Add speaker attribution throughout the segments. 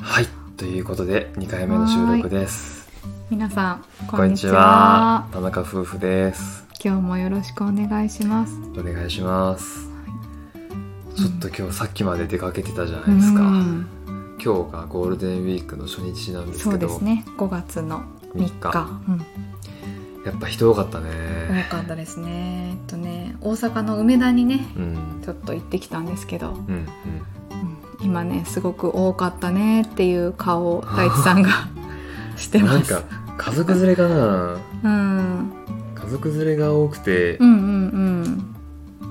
Speaker 1: はいということで2回目の収録です。
Speaker 2: 皆さん
Speaker 1: こんにちは。田中夫婦です。
Speaker 2: 今日もよろしくお願いします。
Speaker 1: お願いします。ちょっと今日さっきまで出かけてたじゃないですか、
Speaker 2: うん。
Speaker 1: 今日がゴールデンウィークの初日なんです
Speaker 2: そ
Speaker 1: けど。
Speaker 2: うですね。5月の3日。
Speaker 1: 3日。
Speaker 2: うん、
Speaker 1: やっぱ人多かった
Speaker 2: 多
Speaker 1: ね
Speaker 2: かったですね。えっとね大阪の梅田にね
Speaker 1: うん。
Speaker 2: ちょっと行ってきたんですけど、
Speaker 1: うんうん。
Speaker 2: うん。今ねすごく多かったねっていう顔を大地さんが してます。
Speaker 1: なんか家族連れかな。
Speaker 2: うん、
Speaker 1: 家族連れが多くて、
Speaker 2: うんうんうん。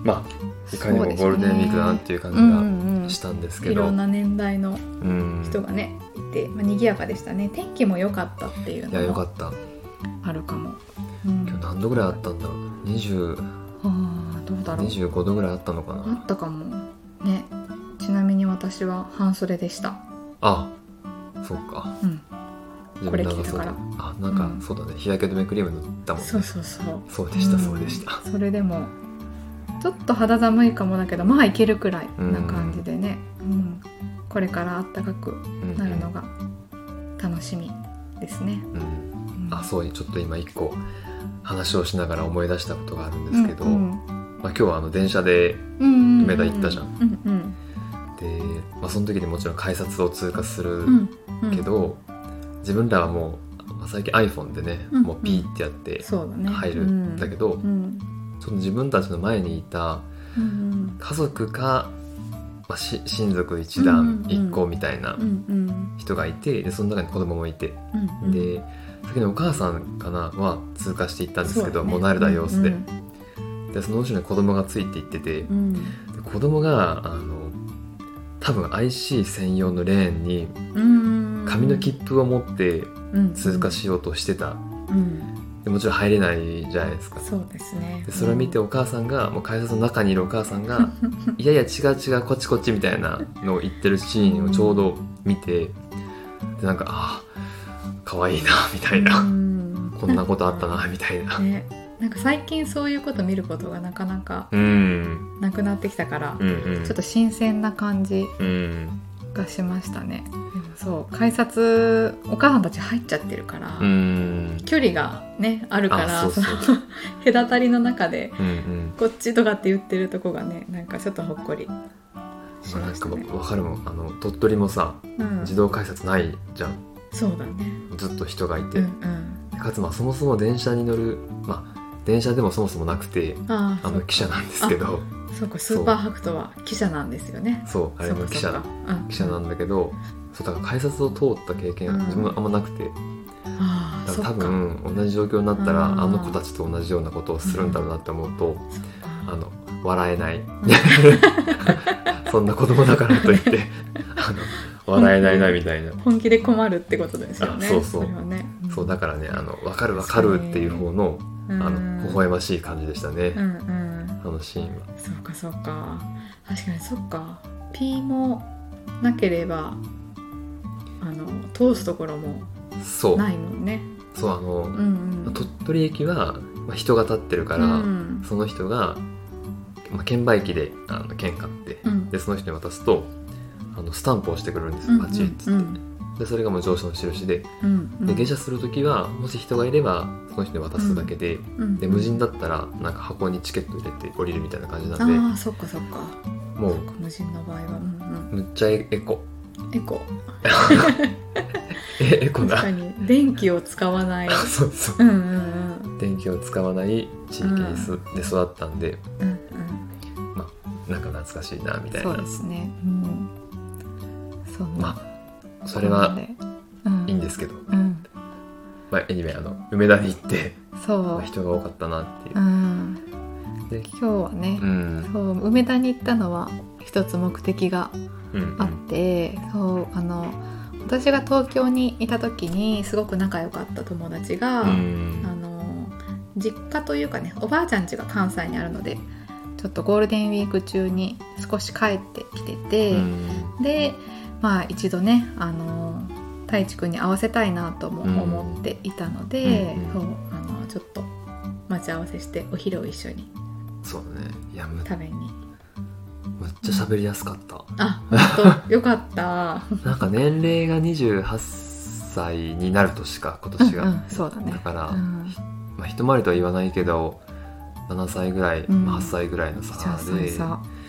Speaker 1: まあいかにもゴールデンウィークだなっていう感じ
Speaker 2: うんうん。
Speaker 1: がしたんですけ
Speaker 2: い
Speaker 1: ど、
Speaker 2: ろんな年代の
Speaker 1: うん。
Speaker 2: 人がねいて、まあ、賑やかでしたね。天気も良かったっていう
Speaker 1: いやよ
Speaker 2: のも
Speaker 1: かった
Speaker 2: あるかも、うん、
Speaker 1: 今日何度ぐらいあったんだ？ろう20
Speaker 2: ああどうだろう。
Speaker 1: 25度ぐらいあったのか
Speaker 2: あ
Speaker 1: な
Speaker 2: ったかも。ね。ちなみに私は半袖でした。
Speaker 1: あそうか。
Speaker 2: うん。これ着
Speaker 1: 長袖
Speaker 2: たから
Speaker 1: あなんか、
Speaker 2: うん。
Speaker 1: そうだね。日焼け止めクリーム塗ったもんね。
Speaker 2: そうそうそう。
Speaker 1: そうでした、
Speaker 2: ん
Speaker 1: そうでした。
Speaker 2: それでもちょっと肌寒いかもだけどまあいけるくらいな感じでね、うん。これからあったかく
Speaker 1: うん
Speaker 2: なるのが楽しみですね、
Speaker 1: うん
Speaker 2: うん
Speaker 1: あそうちょっと今一個話をしながら思い出したことがあるんですけど、
Speaker 2: うん
Speaker 1: まあ、今日はあの電車で
Speaker 2: うん
Speaker 1: 梅田行ったじゃん。
Speaker 2: うんうん。
Speaker 1: で、まあ、その時にもちろん改札を通過する
Speaker 2: うんうん。
Speaker 1: けど、自分らはもう、まあ、最近 iPhone でね、
Speaker 2: うん
Speaker 1: もうピーってやって入るんだけど、
Speaker 2: うん。
Speaker 1: その自分たちの前にいた
Speaker 2: うん
Speaker 1: 家族か、まあ、し親族一
Speaker 2: うん
Speaker 1: 団
Speaker 2: うんうん。
Speaker 1: 一個みたいな
Speaker 2: うんうん。
Speaker 1: 人がいてでその中に子供もいて、
Speaker 2: うんうん。
Speaker 1: で先にお母さんかなは通過していったんですけど、
Speaker 2: ね。
Speaker 1: もう慣れた様子で,、
Speaker 2: うん
Speaker 1: でその後ろに子供がついていってて、
Speaker 2: うん。
Speaker 1: で子供があの多分 IC 専用のレーンに
Speaker 2: うん。
Speaker 1: 紙の切符を持って
Speaker 2: うん。
Speaker 1: 通過しようとしてた。
Speaker 2: うん。
Speaker 1: でもちろん入れないじゃないですか。
Speaker 2: そうですね。
Speaker 1: でそれを見てお母さんがもう改札の中にいるお母さんが「いやいや違う違うこっちこっち」みたいなのを言ってるシーンをちょうど見てでなんかああ可愛いなみたいな、
Speaker 2: うん。
Speaker 1: こんなことあったなみたいな。
Speaker 2: ね。なんか最近そういうこと見ることがなかなか
Speaker 1: うん。
Speaker 2: なくなってきたから、
Speaker 1: うんうん。
Speaker 2: ちょっと新鮮な感じ
Speaker 1: うん
Speaker 2: がしましたね。でもそう改札お母さんたち入っちゃってるから、
Speaker 1: うん。
Speaker 2: 距離がねあるから
Speaker 1: あそ
Speaker 2: の 隔たりの中で
Speaker 1: うんうん。
Speaker 2: こっちとかって言ってるとこがねなんかちょっとほっこり。し
Speaker 1: まあなんか分かるもん。あの鳥取もさ
Speaker 2: うん、
Speaker 1: 自動改札ないじゃん
Speaker 2: そうだね。
Speaker 1: ずっと人がいて、
Speaker 2: うんうん。
Speaker 1: かつまあそもそも電車に乗るまあ電車でもそもそもなくて
Speaker 2: あ
Speaker 1: の汽車なんですけど。
Speaker 2: そうか。スーパーハクトは汽車なんですよね。
Speaker 1: そう。あれも汽車
Speaker 2: そうかそうか。うん。
Speaker 1: 汽車なんだけどそうだから改札を通った経験
Speaker 2: うん。
Speaker 1: 自分はあんまなくて、だから多分同じ状況になったら
Speaker 2: うん。
Speaker 1: あの子たちと同じようなことをするんだろうなって思うと、あの笑えない。そんな子供だからといってあの笑えないなみたいな、
Speaker 2: 本気で困るってことですよね。
Speaker 1: あそうそう。
Speaker 2: れはね。
Speaker 1: そうだからねあの分かる分かるっていう方のあの微笑ましい感じでしたね、
Speaker 2: うんうん。
Speaker 1: あのシーンは。
Speaker 2: そうかそうか。確かにそっか。P もなければあの通すところも
Speaker 1: そう。
Speaker 2: ないもんね。
Speaker 1: そうあの、
Speaker 2: うんうん。
Speaker 1: 鳥取駅は、まあ、人が立ってるから、
Speaker 2: うん。
Speaker 1: その人が、まあ、券売機であの券買って、
Speaker 2: うん。
Speaker 1: でその人に渡すとあのスタンプをしてくれるんですよパチッつって、
Speaker 2: うん。
Speaker 1: でそれがもう乗車の印で
Speaker 2: うんうん。
Speaker 1: で下車する時はもし人がいればその人に渡すだけで,、
Speaker 2: うん
Speaker 1: で無人だったらなんか箱にチケット入れて降りるみたいな感じなんで
Speaker 2: ああそっかそっか。
Speaker 1: もう
Speaker 2: 無人の場合は。うん
Speaker 1: むっちゃエコ。
Speaker 2: うんエコ。
Speaker 1: えエコな。
Speaker 2: 確かに電気を使わない。
Speaker 1: そうそう。
Speaker 2: うんうん
Speaker 1: 電気を使わない地域にす、で育ったんで
Speaker 2: うんうん。
Speaker 1: なんか懐かしいなみたいな。
Speaker 2: そうですね。うんそんな
Speaker 1: まあそれは
Speaker 2: うん。
Speaker 1: いいんですけど、
Speaker 2: うん。
Speaker 1: まあ、エニメあの梅田に行って、
Speaker 2: そう。
Speaker 1: まあ人が多かったなっていう。
Speaker 2: う、ん。
Speaker 1: で
Speaker 2: 今日はね
Speaker 1: う、ん。
Speaker 2: そう梅田に行ったのは一つ目的が
Speaker 1: うん。
Speaker 2: あって、そうあの私が東京にいた時にすごく仲良かった友達が、
Speaker 1: うん。
Speaker 2: あの実家というかねおばあちゃん家が関西にあるのでちょっとゴールデンウィーク中に少し帰ってきてて、
Speaker 1: うん。
Speaker 2: でまあ一度ねあの太一くんに会わせたいなとも思っていたので、
Speaker 1: うんうん。
Speaker 2: そうあのちょっと待ち合わせしてお昼を一緒に
Speaker 1: そうだね。いやむ
Speaker 2: 食べに。
Speaker 1: むっちゃ喋りやすかった、
Speaker 2: あ本当？よかった。
Speaker 1: なんか年齢が28歳になる年か今年が、
Speaker 2: うんうん。そうだね。
Speaker 1: だから、
Speaker 2: うん。
Speaker 1: まあ、一回りとは言わないけど7歳ぐらい、
Speaker 2: うん。
Speaker 1: まあ、8歳ぐらいの差で、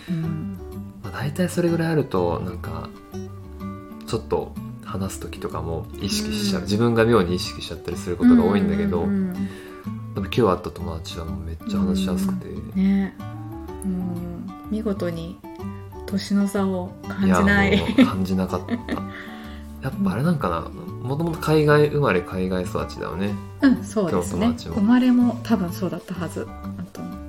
Speaker 2: うん。
Speaker 1: まあ、大体それぐらいあるとなんかちょっと話す時とかも意識しちゃう、
Speaker 2: うん。
Speaker 1: 自分が妙に意識しちゃったりすることが多いんだけど、
Speaker 2: ううん
Speaker 1: でも今日会った友達はもうめっちゃ話しやすくて、
Speaker 2: うん。ね。うん。見事に年の差を感じない。
Speaker 1: やもう感じなかった。やっぱあれなんかなもともと海外生まれ海外育ちだよね、
Speaker 2: うんそうですね。生まれも多分そうだったはず。あと
Speaker 1: うん、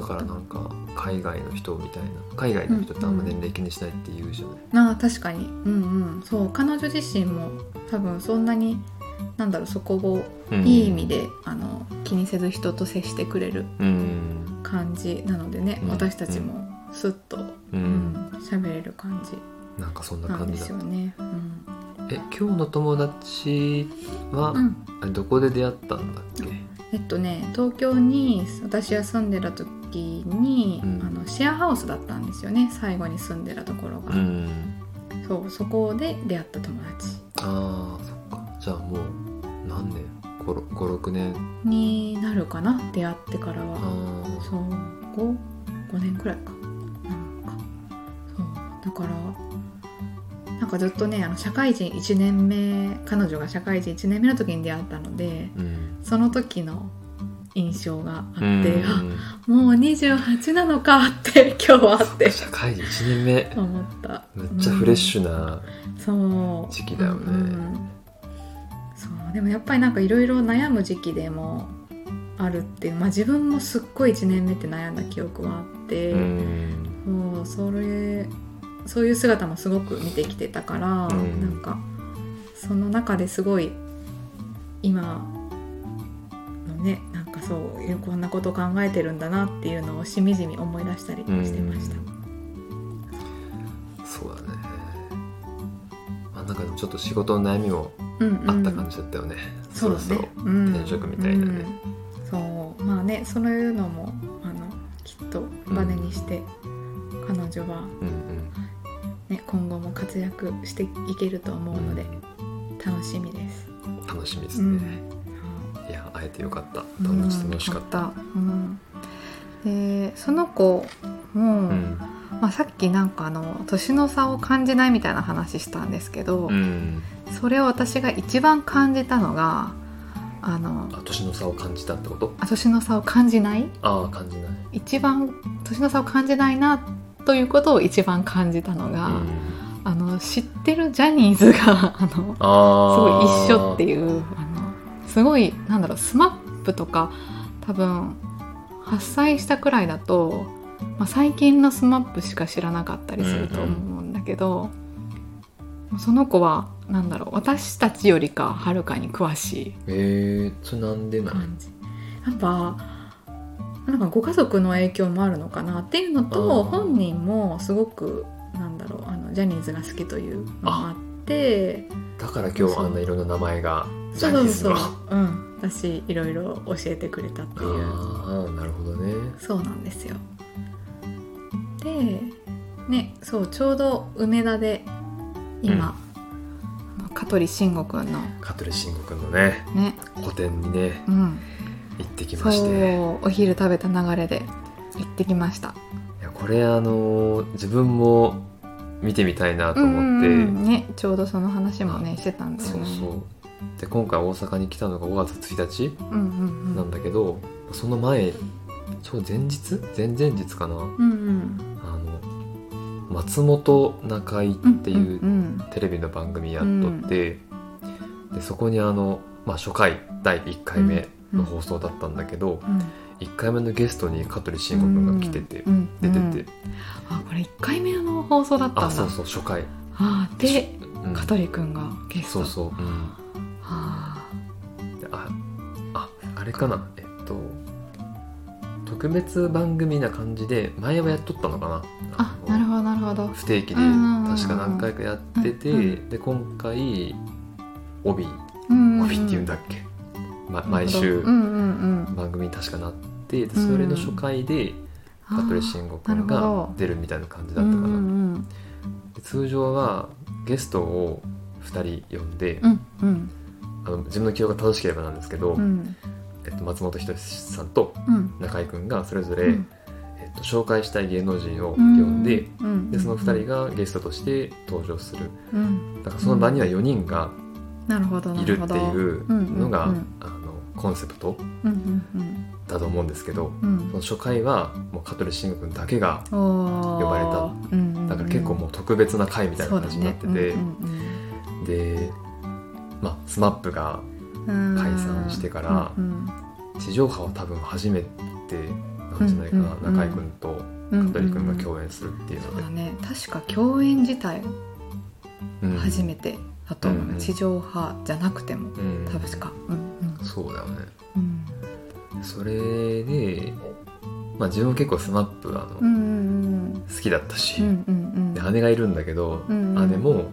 Speaker 1: だからなんか海外の人みたいな海外の人ってあんま年齢気にしないって言うじゃない、
Speaker 2: ああ確かに。うんうん。そう彼女自身も多分そんなになんだろうそこを
Speaker 1: うん
Speaker 2: いい意味で、あの気にせず人と接してくれる
Speaker 1: うん。
Speaker 2: 感じなのでね、
Speaker 1: うん。
Speaker 2: 私たちもスッと
Speaker 1: う、
Speaker 2: うんん喋、れる感じ
Speaker 1: なんかそんな感じだ
Speaker 2: すよね。
Speaker 1: え今日の友達は、どこで出会ったんだっけ？
Speaker 2: えっとね東京に私が住んでた時に、
Speaker 1: うん。
Speaker 2: あのシェアハウスだったんですよね最後に住んでたところが、
Speaker 1: うん。
Speaker 2: そうそこで出会った友達。
Speaker 1: あーそっか。じゃあもう何年？56年
Speaker 2: になるかな出会ってから
Speaker 1: あ
Speaker 2: は
Speaker 1: ー。
Speaker 2: そう 5, 5年くらいか。なんか。そうだからなんかずっとねあの社会人1年目彼女が社会人1年目の時に出会ったので
Speaker 1: うん。
Speaker 2: その時の印象があって、
Speaker 1: うん。
Speaker 2: あもう28なのかって 今日はあって。
Speaker 1: 社会人1年目。
Speaker 2: 思った。
Speaker 1: めっちゃフレッシュな、
Speaker 2: そう。
Speaker 1: 時期だよね。
Speaker 2: んそう。でもやっぱりなんかいろいろ悩む時期でもあるっていうまあ自分もすっごい1年目って悩んだ記憶はあって、
Speaker 1: うん。
Speaker 2: そうそれそういう姿もすごく見てきてたから、
Speaker 1: うん。
Speaker 2: なんかその中ですごい今のねなんかそういうこんなこと考えてるんだなっていうのをしみじみ思い出したりしてました。
Speaker 1: そうだね。まあなんかちょっと仕事の悩みも
Speaker 2: うんうん。
Speaker 1: あった感じだったよね、
Speaker 2: そうだね。
Speaker 1: ろそろ
Speaker 2: うん
Speaker 1: 転職みたいなね。
Speaker 2: うんそう。まあねそういうのもあのきっとバネにして、彼女は、
Speaker 1: うん
Speaker 2: ね、今後も活躍していけると思うので楽しみです。
Speaker 1: うん楽しみです
Speaker 2: うん。
Speaker 1: ね、いや会えてよかった。楽しかった、
Speaker 2: た、うん、でその子も、
Speaker 1: うん。
Speaker 2: まあ、さっきなんかあの年の差を感じないみたいな話したんですけど、
Speaker 1: うん。
Speaker 2: それを私が一番感じたのがあの
Speaker 1: あ年の差を感じたってこと？
Speaker 2: あ年の差を感じない？
Speaker 1: ああ感じない、
Speaker 2: 一番年の差を感じないなということを一番感じたのが、
Speaker 1: うん。
Speaker 2: あの知ってるジャニーズがあのすごい一緒っていうすごいなんだろう SMAP とか多分解散したくらいだと、まあ、最近の SMAP しか知らなかったりすると思うんだけど、その子はなんだろう私たちよりかはるかに詳しい
Speaker 1: えー、それなんでなの
Speaker 2: 感じ。やっぱなんかご家族の影響もあるのかなっていうのと本人もすごくなんだろうあのジャニーズが好きというのもあって
Speaker 1: だから今日あんないろんな名前がジ
Speaker 2: そうそうそう。うん私いろいろ教えてくれたっていう。
Speaker 1: ああなるほどね。
Speaker 2: そうなんですよ。でねそうちょうど梅田で今、あの香取慎吾くんの
Speaker 1: 香取慎吾くんのね
Speaker 2: ね。
Speaker 1: 個展にね
Speaker 2: うん。
Speaker 1: 行ってき
Speaker 2: そう
Speaker 1: まして。
Speaker 2: お昼食べた流れで行ってきました。
Speaker 1: いやこれあのー自分も見てみたいなと思って、
Speaker 2: うんうんうん。ねちょうどその話もねしてたんだよね。
Speaker 1: そうそうで今回大阪に来たのが5月1日
Speaker 2: うんうんうん。
Speaker 1: なんだけど、その前ち前日？前々日かな？
Speaker 2: うんうん。
Speaker 1: あの松本中井っていう
Speaker 2: うん
Speaker 1: テレビの番組やっとって、でそこにあの、まあ、初回第1回目の放送だったんだけど、
Speaker 2: うん。
Speaker 1: 1回目のゲストに香取慎吾くんが来てて、
Speaker 2: うん
Speaker 1: 出てて、
Speaker 2: うんあこれ1回目の放送だったんだ。
Speaker 1: あそうそう初回、
Speaker 2: あで
Speaker 1: うん。
Speaker 2: 香取くんがゲスト。
Speaker 1: そうそう、うん、
Speaker 2: あ
Speaker 1: であああれかな。えっと特別番組な感じで前はやっとったのかな。の
Speaker 2: あなるほどなるほど。
Speaker 1: 不定期で
Speaker 2: うん
Speaker 1: 確か何回かやってて、
Speaker 2: うん
Speaker 1: で今回帯。
Speaker 2: うん
Speaker 1: 帯っていうんだっけ、ま、毎週
Speaker 2: うんうんうん。
Speaker 1: 番組に確かなってでそれの初回で香取慎吾君が出るみたいな感じだったかな、
Speaker 2: うんうん
Speaker 1: で通常はゲストを2人呼んで、
Speaker 2: うんうん
Speaker 1: あの自分の記憶が正しければなんですけど、
Speaker 2: うん。
Speaker 1: えっと、松本人志さんと
Speaker 2: うん。
Speaker 1: 中居君がそれぞれ、
Speaker 2: うん。
Speaker 1: えっと、紹介したい芸能人を呼んで、
Speaker 2: うん。
Speaker 1: でその2人がゲストとして登場する。
Speaker 2: うん。
Speaker 1: だからその場には4人が
Speaker 2: なるほどない
Speaker 1: るって
Speaker 2: るほど。
Speaker 1: いうのが、
Speaker 2: うんうん。うん
Speaker 1: あのコンセプト
Speaker 2: うんうん
Speaker 1: だと思うんですけど
Speaker 2: うん
Speaker 1: その初回はもう香取慎吾君だけが呼ばれた。
Speaker 2: うんうんうん。
Speaker 1: だから結構もう特別な回みたいな感じになってて、で、まあ、スマップが
Speaker 2: うんうん
Speaker 1: 解散してから
Speaker 2: うん
Speaker 1: 地上波は多分初めてなんじゃないかな、
Speaker 2: うんうんうん
Speaker 1: 中居君と
Speaker 2: うん
Speaker 1: 香取君が共演するっていうので。
Speaker 2: そうだ、ね。確か共演自体
Speaker 1: うん。
Speaker 2: 初めてだと思う、
Speaker 1: うんうん。
Speaker 2: 地上波じゃなくても
Speaker 1: うん。
Speaker 2: 確か。うん
Speaker 1: そうだよね。
Speaker 2: うん。
Speaker 1: それで、まあ、自分も結構スマップあの、
Speaker 2: うんうん
Speaker 1: 好きだったし、
Speaker 2: うんうんうん。
Speaker 1: で姉がいるんだけど、
Speaker 2: うんうん。
Speaker 1: 姉も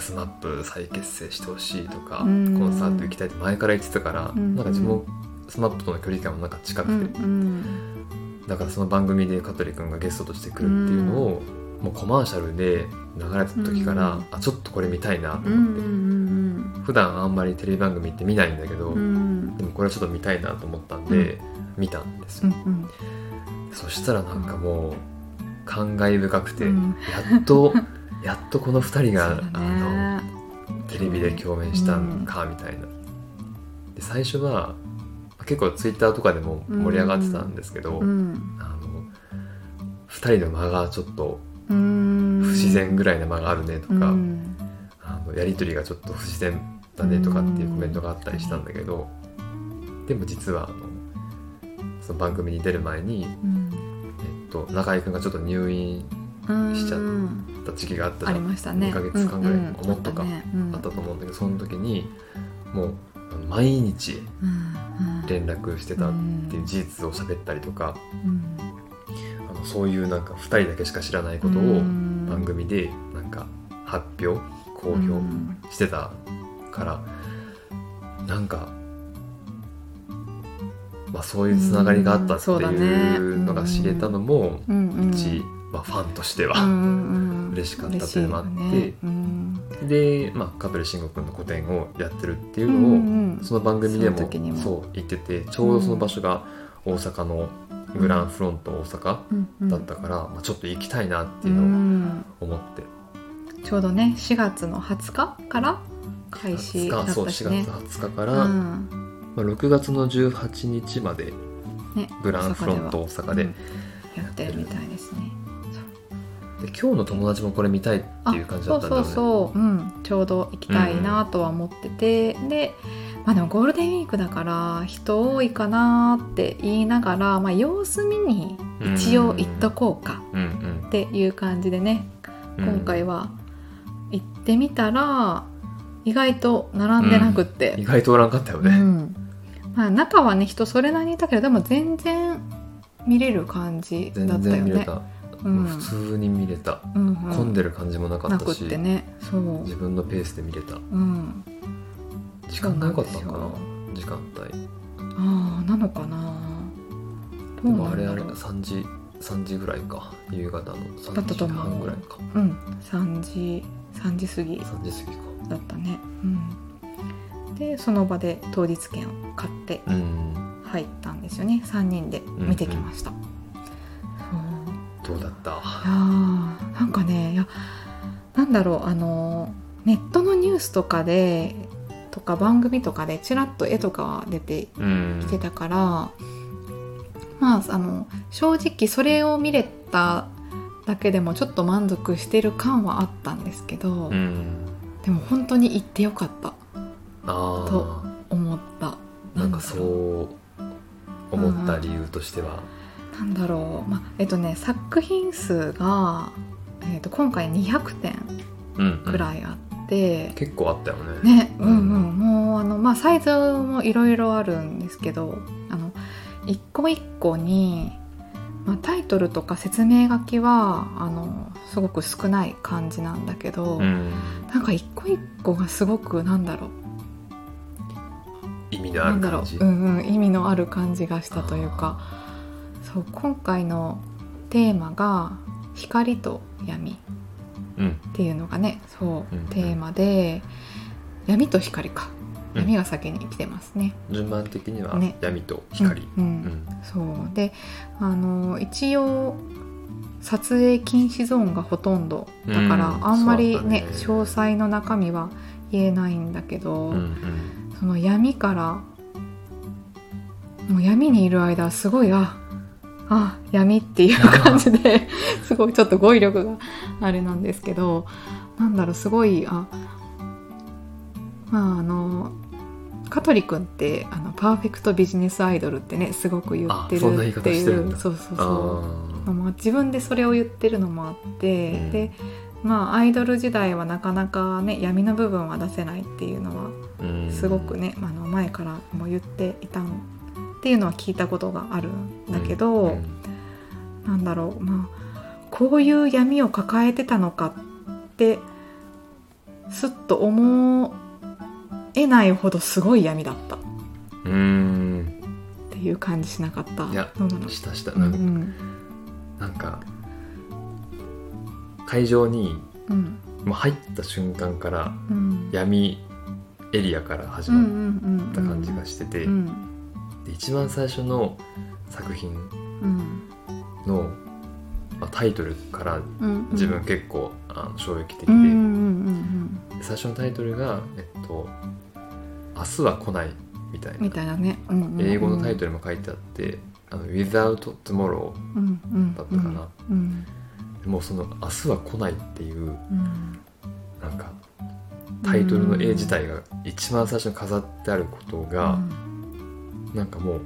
Speaker 1: スマップ再結成してほしいとか、
Speaker 2: うん。
Speaker 1: コンサート行きたいって前から言ってたから、
Speaker 2: うん。
Speaker 1: なんか自分もスマップとの距離感もなんか近く
Speaker 2: うん。
Speaker 1: て、
Speaker 2: うん。
Speaker 1: だからその番組で香取君がゲストとして来るっていうのを、もうコマーシャルで流れてた時から、
Speaker 2: うん。
Speaker 1: あちょっとこれ見たいなと
Speaker 2: うんうんう
Speaker 1: 思って、
Speaker 2: ん。
Speaker 1: 普段あんまりテレビ番組って見ないんだけど、
Speaker 2: うん。うん
Speaker 1: でもこれちょっと見たいなと思ったんで、見たんですよ、
Speaker 2: うんうん。
Speaker 1: そしたらなんかもう感慨深くて、
Speaker 2: うん。
Speaker 1: やっとやっとこの2人が、
Speaker 2: そうだ
Speaker 1: あ
Speaker 2: ね
Speaker 1: のテレビで共演したんかみたいな、で最初は結構ツイッターとかでも盛り上がってたんですけど、
Speaker 2: うん。
Speaker 1: あの2人の間がちょっと
Speaker 2: うん。
Speaker 1: 不自然ぐらいな間があるねとか、
Speaker 2: うん。
Speaker 1: あのやり取りがちょっと不自然だねとかっていうコメントがあったりしたんだけど、でも実はあのその番組に出る前に、
Speaker 2: うん。
Speaker 1: えっと、中居君がちょっと入院
Speaker 2: うん
Speaker 1: しちゃった時期があったじゃん。
Speaker 2: ね。
Speaker 1: 2ヶ月間ぐらい
Speaker 2: うんうん。
Speaker 1: もっとか
Speaker 2: あったね。うん。
Speaker 1: あったと思うんだけどその時にもう毎日
Speaker 2: うんうん。
Speaker 1: 連絡してたっていう事実を喋ったりとか、
Speaker 2: うん。
Speaker 1: あのそういうなんか2人だけしか知らないことを
Speaker 2: うん。
Speaker 1: 番組でなんか発表公
Speaker 2: う
Speaker 1: 表
Speaker 2: ん。
Speaker 1: してたから、なんか、まあ、そういうつながりがあったっていうのが知れたのも
Speaker 2: うん。うん。
Speaker 1: 一、まあ、ファンとして
Speaker 2: うん
Speaker 1: は、
Speaker 2: うんうん。
Speaker 1: 嬉しかったっていうのもあって。
Speaker 2: ね。うん。
Speaker 1: で、まあ、香取慎吾君の個展をやってるっていう
Speaker 2: うん
Speaker 1: のを、
Speaker 2: うん。
Speaker 1: その番組で
Speaker 2: も
Speaker 1: そう言っててちょうどその場所が大阪のグランフロント大阪
Speaker 2: うんうん。
Speaker 1: だったから、まあ、ちょっと行きたいなって
Speaker 2: う
Speaker 1: いうのを
Speaker 2: ん。
Speaker 1: 思って、
Speaker 2: ちょうどね4月の20日から開始だっ
Speaker 1: そう4
Speaker 2: たしね
Speaker 1: 月20日か
Speaker 2: う
Speaker 1: ら、
Speaker 2: ん。
Speaker 1: まあ、6月の18日まで
Speaker 2: ね
Speaker 1: グランフロント大阪で
Speaker 2: うん。やってるみたいですね。
Speaker 1: で今日の友達もこれ見たいっていう感じだったんだよね。
Speaker 2: そうそうそう、うん、ちょうど行きたいなとは思ってて、でまあでもゴールデンウィークだから人多いかなって言いながら、まあ、様子見に一応行っとこうか
Speaker 1: うんうん。
Speaker 2: っていう感じでね、
Speaker 1: うん。
Speaker 2: 今回は行ってみたら意外と並んでなくって、
Speaker 1: 意外とおらんかったよ
Speaker 2: う
Speaker 1: ね、
Speaker 2: ん。まあ、中はね人それなりにいたけどでも全然見れる感じだ
Speaker 1: 全
Speaker 2: ったよね。
Speaker 1: 普通に見れた、
Speaker 2: うんうん。
Speaker 1: 混んでる感じもなか
Speaker 2: っ
Speaker 1: ったし、
Speaker 2: てね。
Speaker 1: 自分のペースで見れた。
Speaker 2: うん、
Speaker 1: 時間が良かったのかな時間帯。
Speaker 2: ああなのかな。
Speaker 1: でもあれあれ
Speaker 2: なんだろう
Speaker 1: 3時3時ぐらいか。夕方の
Speaker 2: だっ
Speaker 1: 3
Speaker 2: た
Speaker 1: 時半ぐらいか。
Speaker 2: う。ん。3時3時過ぎ。
Speaker 1: 3時過ぎか。
Speaker 2: だったね。うん。でその場で当日券を買って
Speaker 1: うん。
Speaker 2: 入ったんですよね。3人で見てきました、そう
Speaker 1: どうだった？
Speaker 2: いやーなんかねいやなんだろうあのネットのニュースとかでとか番組とかでちらっと絵とか出て
Speaker 1: うん。
Speaker 2: きてたから、まああの正直それを見れただけでもちょっと満足してる感はあったんですけど、
Speaker 1: うん。
Speaker 2: でも本当に行ってよかった。
Speaker 1: あ
Speaker 2: と思った。
Speaker 1: あなんか
Speaker 2: う。
Speaker 1: そう思った理由としては？
Speaker 2: なんだろう、まあえっとね作品数が、えっと今回200点
Speaker 1: うん
Speaker 2: くらいあって、
Speaker 1: 結構あったよね。
Speaker 2: ねうんうん。もうあのまあサイズもいろいろあるんですけどあの一個一個に、まあ、タイトルとか説明書きはあのすごく少ない感じなんだけど、
Speaker 1: うん。
Speaker 2: なんか一個一個がすごくなんだろう。
Speaker 1: 意味味のあ
Speaker 2: なんだろ
Speaker 1: る感じ
Speaker 2: う、うんうん、意味のある感じがしたというかそう今回のテーマが「光と闇」
Speaker 1: うん。
Speaker 2: っていうのがねそう、
Speaker 1: うん
Speaker 2: テーマで闇と光か。
Speaker 1: うん。
Speaker 2: 闇が先に来てますね。
Speaker 1: 順番的には
Speaker 2: ね。
Speaker 1: 闇と光、
Speaker 2: うん
Speaker 1: うん。
Speaker 2: そう。であの一応撮影禁止ゾーンがほとんどだから、
Speaker 1: うん
Speaker 2: あんまりね。
Speaker 1: ね
Speaker 2: 詳細の中身は言えないんだけど、
Speaker 1: うんうん。
Speaker 2: その闇からもう闇にいる間すごいああ闇っていう感じですごいちょっと語彙力があれなんですけどなんだろうすごいあまああの香取君ってあのパーフェクトビジネスアイドルってねすごく言ってるっていうそうそう
Speaker 1: あ
Speaker 2: そう。まあ、自分でそれを言ってるのもあって、
Speaker 1: うん。
Speaker 2: でまあアイドル時代はなかなかね闇の部分は出せないっていうのはすごくね、あの前からも言っていたんっていうのは聞いたことがあるんだけど、
Speaker 1: うん
Speaker 2: なんだろうまあこういう闇を抱えてたのかってすっと思えないほどすごい闇だった。っ
Speaker 1: うん
Speaker 2: ていう感じしなかった。
Speaker 1: いやしたした。
Speaker 2: うんう
Speaker 1: なんか,、
Speaker 2: ん。
Speaker 1: なんか会場に
Speaker 2: うん。
Speaker 1: もう入った瞬間から
Speaker 2: うん。
Speaker 1: 闇エリアから始
Speaker 2: うんう
Speaker 1: ま
Speaker 2: ん
Speaker 1: った感じがしてて、
Speaker 2: うん
Speaker 1: で一番最初の作品
Speaker 2: うん。
Speaker 1: の、まあ、タイトルから
Speaker 2: うん
Speaker 1: 自分結構、あの衝撃的で、最初のタイトルが「えっと、明日は来ない」みたいな。
Speaker 2: みたいなね、
Speaker 1: 英語のタイトルも書いてあって「あの Without Tomorrow だったかな。
Speaker 2: うん」
Speaker 1: もうその「明日は来ない」っていう
Speaker 2: うん。
Speaker 1: なんかタイトルの絵自体が一番最初に飾ってあることが、なんかもう、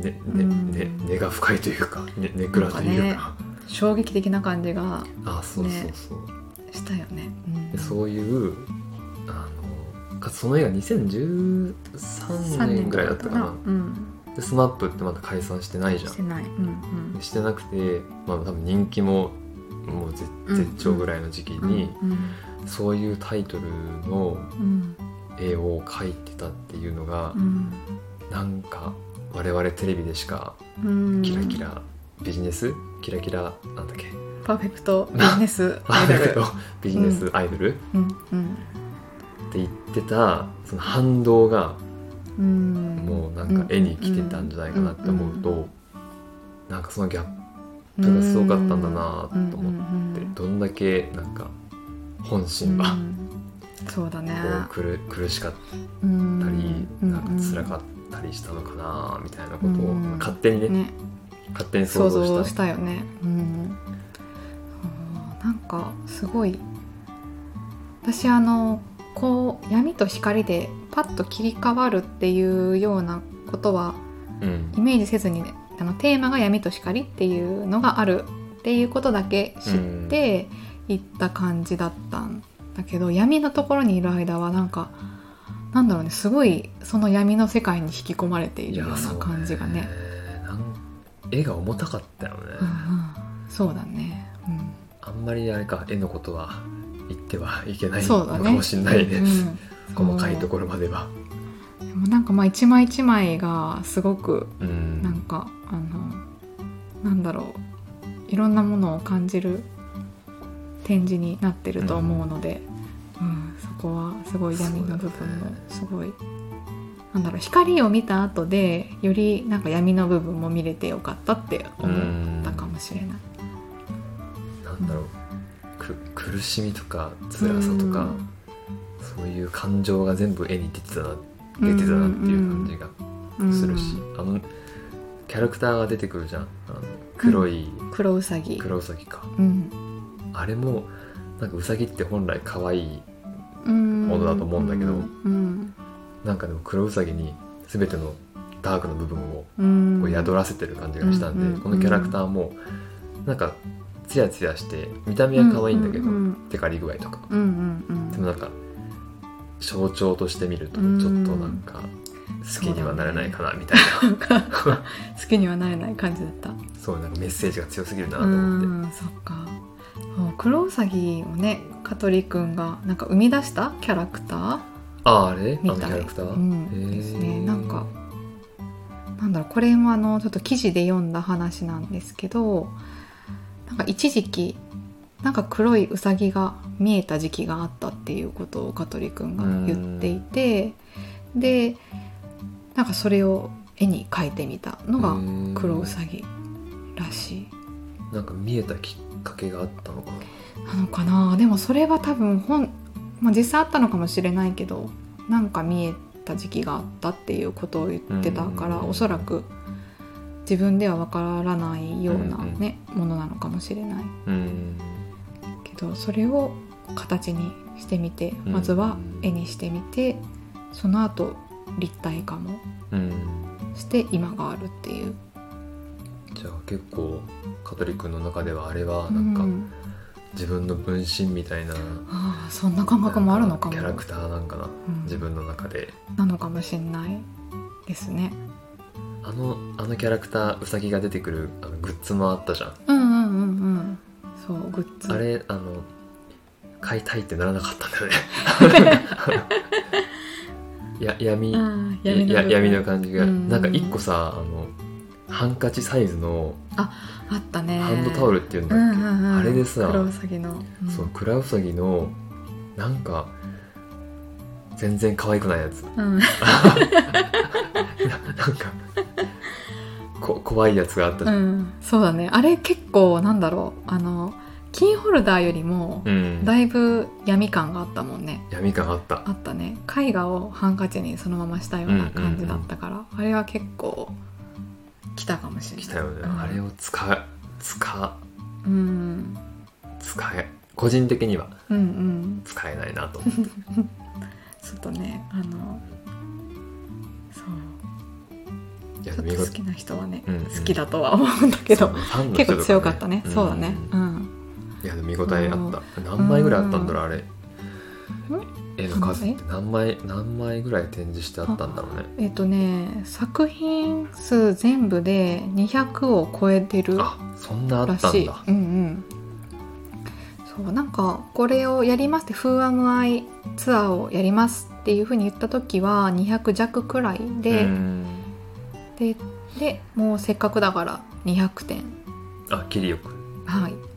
Speaker 1: ねね
Speaker 2: うん。
Speaker 1: ね、根が深いというか、ね、根暗というか。
Speaker 2: 衝撃的な感じが
Speaker 1: あそうそうそう、
Speaker 2: したよね。うん。
Speaker 1: でそういうあのかつその映画2013年ぐらいだったかな。
Speaker 2: うん、
Speaker 1: で SMAP ってまだ解散してないじゃん。
Speaker 2: してない。うんうん。
Speaker 1: してなくて、まあ、多分人気ももう絶頂ぐらいの時期に、
Speaker 2: うん。
Speaker 1: そういうタイトルの
Speaker 2: うん
Speaker 1: 絵を描いてたっていうのが、
Speaker 2: うん。
Speaker 1: なんか我々テレビでしか
Speaker 2: うん。
Speaker 1: キラキラ、ビジネス？キラキラなんだっけ？
Speaker 2: パーフェクトビジネス
Speaker 1: パ
Speaker 2: アイドル。
Speaker 1: ーフェクトビジネスアイドル、
Speaker 2: うんうん。
Speaker 1: って言ってたその反動が
Speaker 2: うん。
Speaker 1: もうなんか絵に来てたんじゃないかなって思うと、なんかそのギャップがすごかったんだなと思って、どんだけなんか本心が
Speaker 2: うんそうだね。
Speaker 1: 苦苦しかっ
Speaker 2: うん。
Speaker 1: たり、なんか辛か
Speaker 2: っ
Speaker 1: ったりしたのかなみたいなことを
Speaker 2: うん。
Speaker 1: 勝手にね
Speaker 2: たね。
Speaker 1: 勝手に想
Speaker 2: 想像
Speaker 1: 像し
Speaker 2: したたよね。うん。なんかすごい。私あのこう闇と光でパッと切り替わるっていうようなことは
Speaker 1: うん。
Speaker 2: イメージせずにねあのテーマが闇と光っていうのがあるっていうことだけ知って行った感じだったんだけど闇のところにいる間はなんかなんだろうねすごいその闇の世界に引き込まれているような感じがね。
Speaker 1: 絵が重たかったよね、
Speaker 2: うんうん、そうだね、うん。
Speaker 1: あんまりあれか絵のことは言ってはいけないのかもしれないね。
Speaker 2: うん。
Speaker 1: 細かいところまでは。
Speaker 2: でもなんかまあ一枚一枚がすごく
Speaker 1: うん。
Speaker 2: なんかあのなんだろう。いろんなものを感じる展示になってると思うので、うん。そこはすごい闇の部分もすごい、なんだろう光を見た後でよりなんか闇の部分も見れてよかったって思ったかもしれない。
Speaker 1: なんだろうく苦しみとか辛さとか、そういう感情が全部絵に出てたな出てたなっていう感じが
Speaker 2: うん。
Speaker 1: するし、あのキャラクターが出てくるじゃん。あの黒い
Speaker 2: 黒うさぎ、
Speaker 1: 黒ウサギか、
Speaker 2: うん
Speaker 1: あれもなんかウサギって本来可愛い
Speaker 2: うん、
Speaker 1: ものだと思うんだけど
Speaker 2: うん。
Speaker 1: なんかでも黒ウサギに全てのダークの部分を宿らせてる感じがしたんで、
Speaker 2: うん。
Speaker 1: このキャラクターもなんかツヤツヤして見た目は可愛いんだけど、テカリ具合とか。でもなんか象徴として見るとちょっ
Speaker 2: うん
Speaker 1: となんか好きにはなれないかなみたい
Speaker 2: な。んか好きにはなれない感じだった。
Speaker 1: なそうなんかメッセージが強すぎるなと
Speaker 2: う
Speaker 1: 思って。
Speaker 2: ん。そっかそう黒ウサギをね香取くんがなんか生み出したキャラクター？
Speaker 1: ああれ？
Speaker 2: みたい。うん。ですね。なんかなんだろうこれもあのちょっと記事で読んだ話なんですけどなんか一時期なんか黒いウサギが見えた時期があったっていうことを香取くんが言っていてでなんかそれを絵に描いてみたのが黒ウサギらしい。
Speaker 1: なんか見えたきっかけがあったのかな？
Speaker 2: なのかな？でもそれは多分本、まあ、実際あったのかもしれないけどなんか見えた時期があったっていうことを言ってたから
Speaker 1: うん
Speaker 2: おそらく自分ではわからないような
Speaker 1: うん。
Speaker 2: ね、ものなのかもしれない。
Speaker 1: うん。
Speaker 2: けどそれを形にしてみて
Speaker 1: うん。
Speaker 2: まずは絵にしてみてその後立体化も
Speaker 1: うん。
Speaker 2: して今があるっていう。
Speaker 1: じゃあ結構香取君の中ではあれはなんか
Speaker 2: うん。
Speaker 1: 自分の分身みたいな
Speaker 2: ああそんな感覚もあるのかも。
Speaker 1: キャラクターなんかな
Speaker 2: うん。
Speaker 1: 自分の中で。
Speaker 2: なのかもしれないですね。
Speaker 1: あのあのキャラクターウサギが出てくるあのグッズもあったじゃん。
Speaker 2: うんうんうんうん。そうグッズ。
Speaker 1: あれあの買いたいってならなかったんだよね。や闇。闇の感じが、
Speaker 2: うん。
Speaker 1: なんか一個さあのハンカチサイズの
Speaker 2: あったね。
Speaker 1: ハンドタオルっていうんだっけ、
Speaker 2: うんうんうん。
Speaker 1: あれでさ
Speaker 2: 黒ウサギの、うん。
Speaker 1: そうクラウサギのなんか全然可愛くないやつ。
Speaker 2: うん。
Speaker 1: なんかこ怖いやつがあったじゃん、
Speaker 2: うん、そうだね。あれ結構なんだろう。あのキーホルダーよりも
Speaker 1: うん。
Speaker 2: だいぶ闇感があったもんね。
Speaker 1: 闇感あった。
Speaker 2: あったね。絵画をハンカチにそのまましたような感じだったから、あれは結構来たかもしれない。
Speaker 1: 来たよね、
Speaker 2: うん。
Speaker 1: あれを使使
Speaker 2: う。ん。
Speaker 1: 使え。個人的には。
Speaker 2: うんうん。
Speaker 1: 使えないなと思って。
Speaker 2: ちょっとねあのそう。ちょっと好きな人はね、
Speaker 1: うんうん。
Speaker 2: 好きだとは思うんだけど
Speaker 1: そうファンの人
Speaker 2: 結構強かったね、そうだね。
Speaker 1: う
Speaker 2: うん。ん
Speaker 1: いや見応えあった。何枚ぐらいあったんだろうあれ絵の数って何枚何枚ぐらい展示してあったんだろうね。
Speaker 2: えっ、とね作品数全部で200を超えてる
Speaker 1: あそんなあ
Speaker 2: らしい
Speaker 1: ったんだ。
Speaker 2: うんうん。そうなんかこれをやりますって「フーアムアイツアーをやります」っていうふうに言った時は200弱くらいで、
Speaker 1: うん。
Speaker 2: ででもうせっかくだから200点。
Speaker 1: あ切りよく。
Speaker 2: はい。
Speaker 1: あ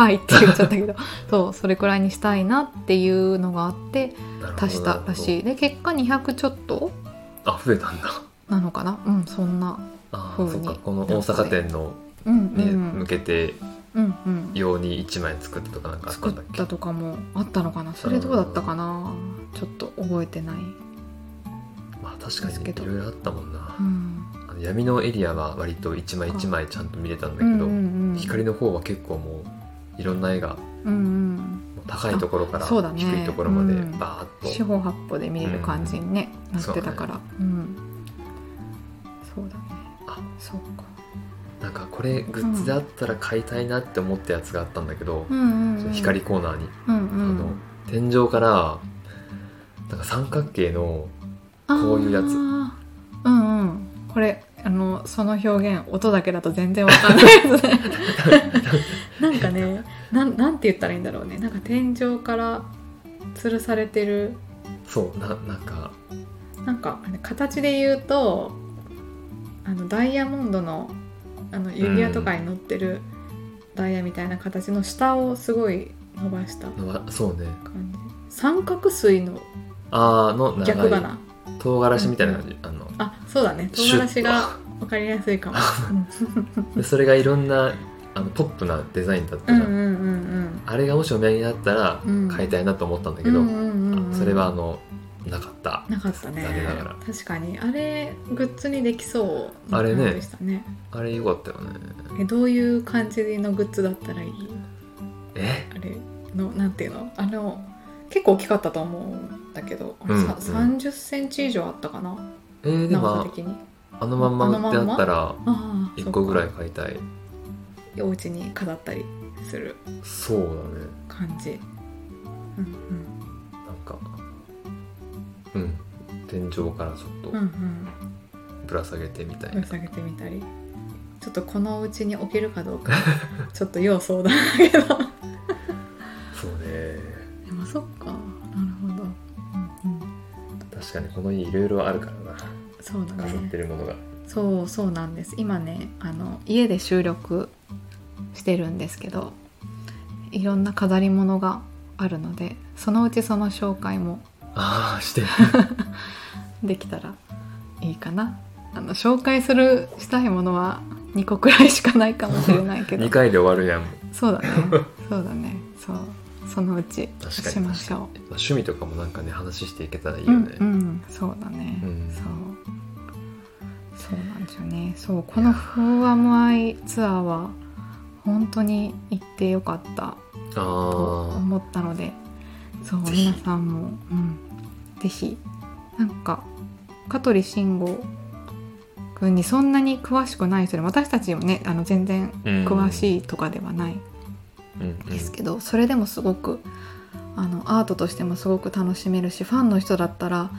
Speaker 2: はいって言っちゃったけど。そうそれくらいにしたいなっていうのがあって足したらしい。で結果200ちょっと。
Speaker 1: あ増えたんだ。
Speaker 2: なのかな？うんそんな
Speaker 1: あ
Speaker 2: 風に
Speaker 1: そっかこの大阪店の
Speaker 2: うん
Speaker 1: ね、
Speaker 2: うん。
Speaker 1: 向けて
Speaker 2: うんうん。
Speaker 1: 用に1枚作ったとかなんかあった
Speaker 2: 作っ
Speaker 1: んだっけ？
Speaker 2: たとかもあったのかな？それどうだったかな？ちょっと覚えてない、
Speaker 1: まあ確かにいろいろあったもんな、
Speaker 2: うん、
Speaker 1: あの闇のエリアは割と1枚1枚ちゃんと見れたんだけど、
Speaker 2: うんうんうん。
Speaker 1: 光の方は結構もういろんな絵が
Speaker 2: うんうん。
Speaker 1: 高いところから低いところまで
Speaker 2: うん。
Speaker 1: バーッと、
Speaker 2: 四方八方で見れる感じに、ねなってたから。うん。そうだね。
Speaker 1: あ。
Speaker 2: そうか。
Speaker 1: なんかこれグッズであったら買いたいなって思ったやつがあったんだけど、
Speaker 2: うん
Speaker 1: 光コーナーに、
Speaker 2: うんうん。
Speaker 1: あの天井からなんか三角形のこういうやつ。
Speaker 2: うんうん。これあのその表現音だけだと全然わかんないですね なんかねなんなんて言ったらいいんだろうね。なんか天井から吊るされてる。
Speaker 1: そうななんか。
Speaker 2: なんか形で言うとあのダイヤモンドのあの指輪とかに乗ってるダイヤみたいな形の下をすごい伸ばした
Speaker 1: のはそうね。
Speaker 2: 感じ。三角錐の
Speaker 1: あーの
Speaker 2: 逆
Speaker 1: 唐辛子みたいな感じ、あの
Speaker 2: あそうだね。唐辛子が分かりやすいかも。
Speaker 1: でそれがいろんなあのポップなデザインだったじゃん、
Speaker 2: うんうんうん
Speaker 1: あれがもしお土産になったら
Speaker 2: うん。
Speaker 1: 買いたいなと思ったんだけど、
Speaker 2: うんうんうんうん
Speaker 1: あそれはあのなかった。
Speaker 2: なかったね。確かに。あれグッズにできそうな
Speaker 1: あれね
Speaker 2: 感じでしたね。
Speaker 1: あれよかったよね。
Speaker 2: えどういう感じのグッズだったらいい？
Speaker 1: え？
Speaker 2: あれのなんていうの？あの結構大きかったと思うんだけど、
Speaker 1: うんうん。
Speaker 2: 30センチ以上あったかな？
Speaker 1: えー、でもあのまんま売ってあったら
Speaker 2: ああ
Speaker 1: 1個ぐらい
Speaker 2: そ
Speaker 1: 買いたい
Speaker 2: お家に飾ったりする
Speaker 1: そうだね。
Speaker 2: 感じ。うん
Speaker 1: なんかうん。天井からちょっと
Speaker 2: うんうん。うん
Speaker 1: ぶら下げてみたいな、
Speaker 2: ぶら下げてみたり。ちょっとこのお家に置けるかどうか ちょっと要相談だけど。
Speaker 1: そうね。
Speaker 2: でもそっか。なるほど、うん
Speaker 1: 確かにこの家いろいろあるからな。
Speaker 2: そうだ
Speaker 1: 飾って
Speaker 2: ね
Speaker 1: るものが。
Speaker 2: そうそうなんです。今ねあの家で収録してるんですけどいろんな飾り物があるのでそのうちその紹介も
Speaker 1: ああして
Speaker 2: できたらいいかな。あの紹介するしたいものは2個くらいしかないかもしれないけど。
Speaker 1: 2回で終わるやん。
Speaker 2: そうだね。そうだね。そう。そのうちしましょう。
Speaker 1: まあ趣味とかもなんかね話していけたらいい
Speaker 2: うん
Speaker 1: よね、
Speaker 2: うん、そうだね、
Speaker 1: うん。
Speaker 2: そう。そうなんですよね。そう。このフーアムアイツアーは本当に行ってよかったと
Speaker 1: あ
Speaker 2: 思ったのでそう皆さんも、うん、ぜひなんか香取慎吾君にそんなに詳しくない人で私たちもねあの全然
Speaker 1: あ
Speaker 2: 詳しいとかではない
Speaker 1: うんうん。
Speaker 2: ですけど、それでもすごくあのアートとしてもすごく楽しめるしファンの人だったら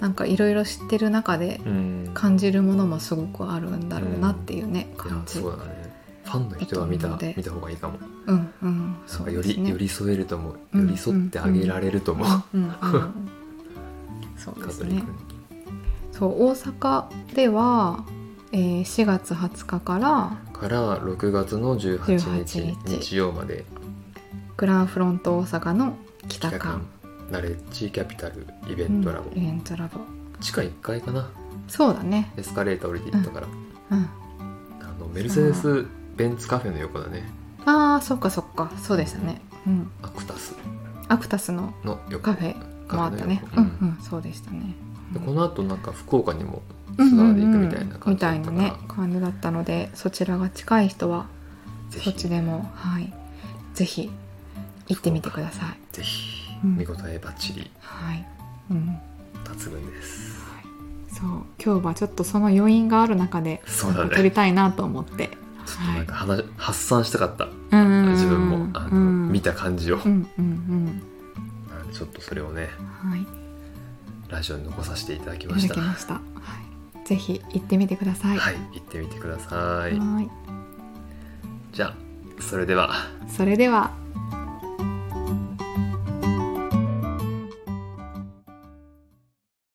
Speaker 2: なんかいろいろ知ってる中で
Speaker 1: うん。
Speaker 2: 感じるものもすごくあるんだろうなっていうね、
Speaker 1: いや
Speaker 2: 感じ。
Speaker 1: そうだねファンの人は見た見た方がいいかも。
Speaker 2: うんうん。そう
Speaker 1: かより、寄り添えると思う。
Speaker 2: うん
Speaker 1: 寄り添ってあげられると思う、
Speaker 2: うんうん そうですね。そう大阪では、えー4月20日から
Speaker 1: から6月の18日。
Speaker 2: 18日。
Speaker 1: 日曜まで。
Speaker 2: グランフロント大阪の北
Speaker 1: 北
Speaker 2: 館
Speaker 1: 館ナレッジキャピタルイベ
Speaker 2: うん
Speaker 1: ントラボ、
Speaker 2: イベントラボ。
Speaker 1: 地下1階かな。
Speaker 2: そうだね。
Speaker 1: エスカレーター降りていったから、
Speaker 2: うん。
Speaker 1: あのメルセデス・ベンツカフェの横だね。
Speaker 2: あーそっかそっか。そうでしたね、うん、
Speaker 1: アクタス。
Speaker 2: アクタスの
Speaker 1: の横。
Speaker 2: カフェもあったね。うん。うんそうでしたね。
Speaker 1: でこの後なんか福岡にもツ
Speaker 2: うん
Speaker 1: アーで行くみたいな感
Speaker 2: みたいな
Speaker 1: じだったから、
Speaker 2: ね感じだったのでそちらが近い人はそっちでもはい。ぜひ行ってみてください。
Speaker 1: ぜひ。
Speaker 2: うん。
Speaker 1: 見応えばっちり
Speaker 2: はい、うん、
Speaker 1: 抜群です、
Speaker 2: そう。今日はちょっとその余韻がある中で
Speaker 1: ね。
Speaker 2: 撮りたいなと思って
Speaker 1: ちょっとなんか話、発散したかった。
Speaker 2: うんうんうん
Speaker 1: 自分も。あの、
Speaker 2: うん
Speaker 1: 見た感じを、
Speaker 2: うんうん
Speaker 1: なん。でちょっとそれをね
Speaker 2: うんはい。
Speaker 1: ラジオに残させていただきました。
Speaker 2: ました、はい、ぜひ行ってみてください。
Speaker 1: はい行ってみてください、
Speaker 2: はい。
Speaker 1: じゃあそれでは。
Speaker 2: それでは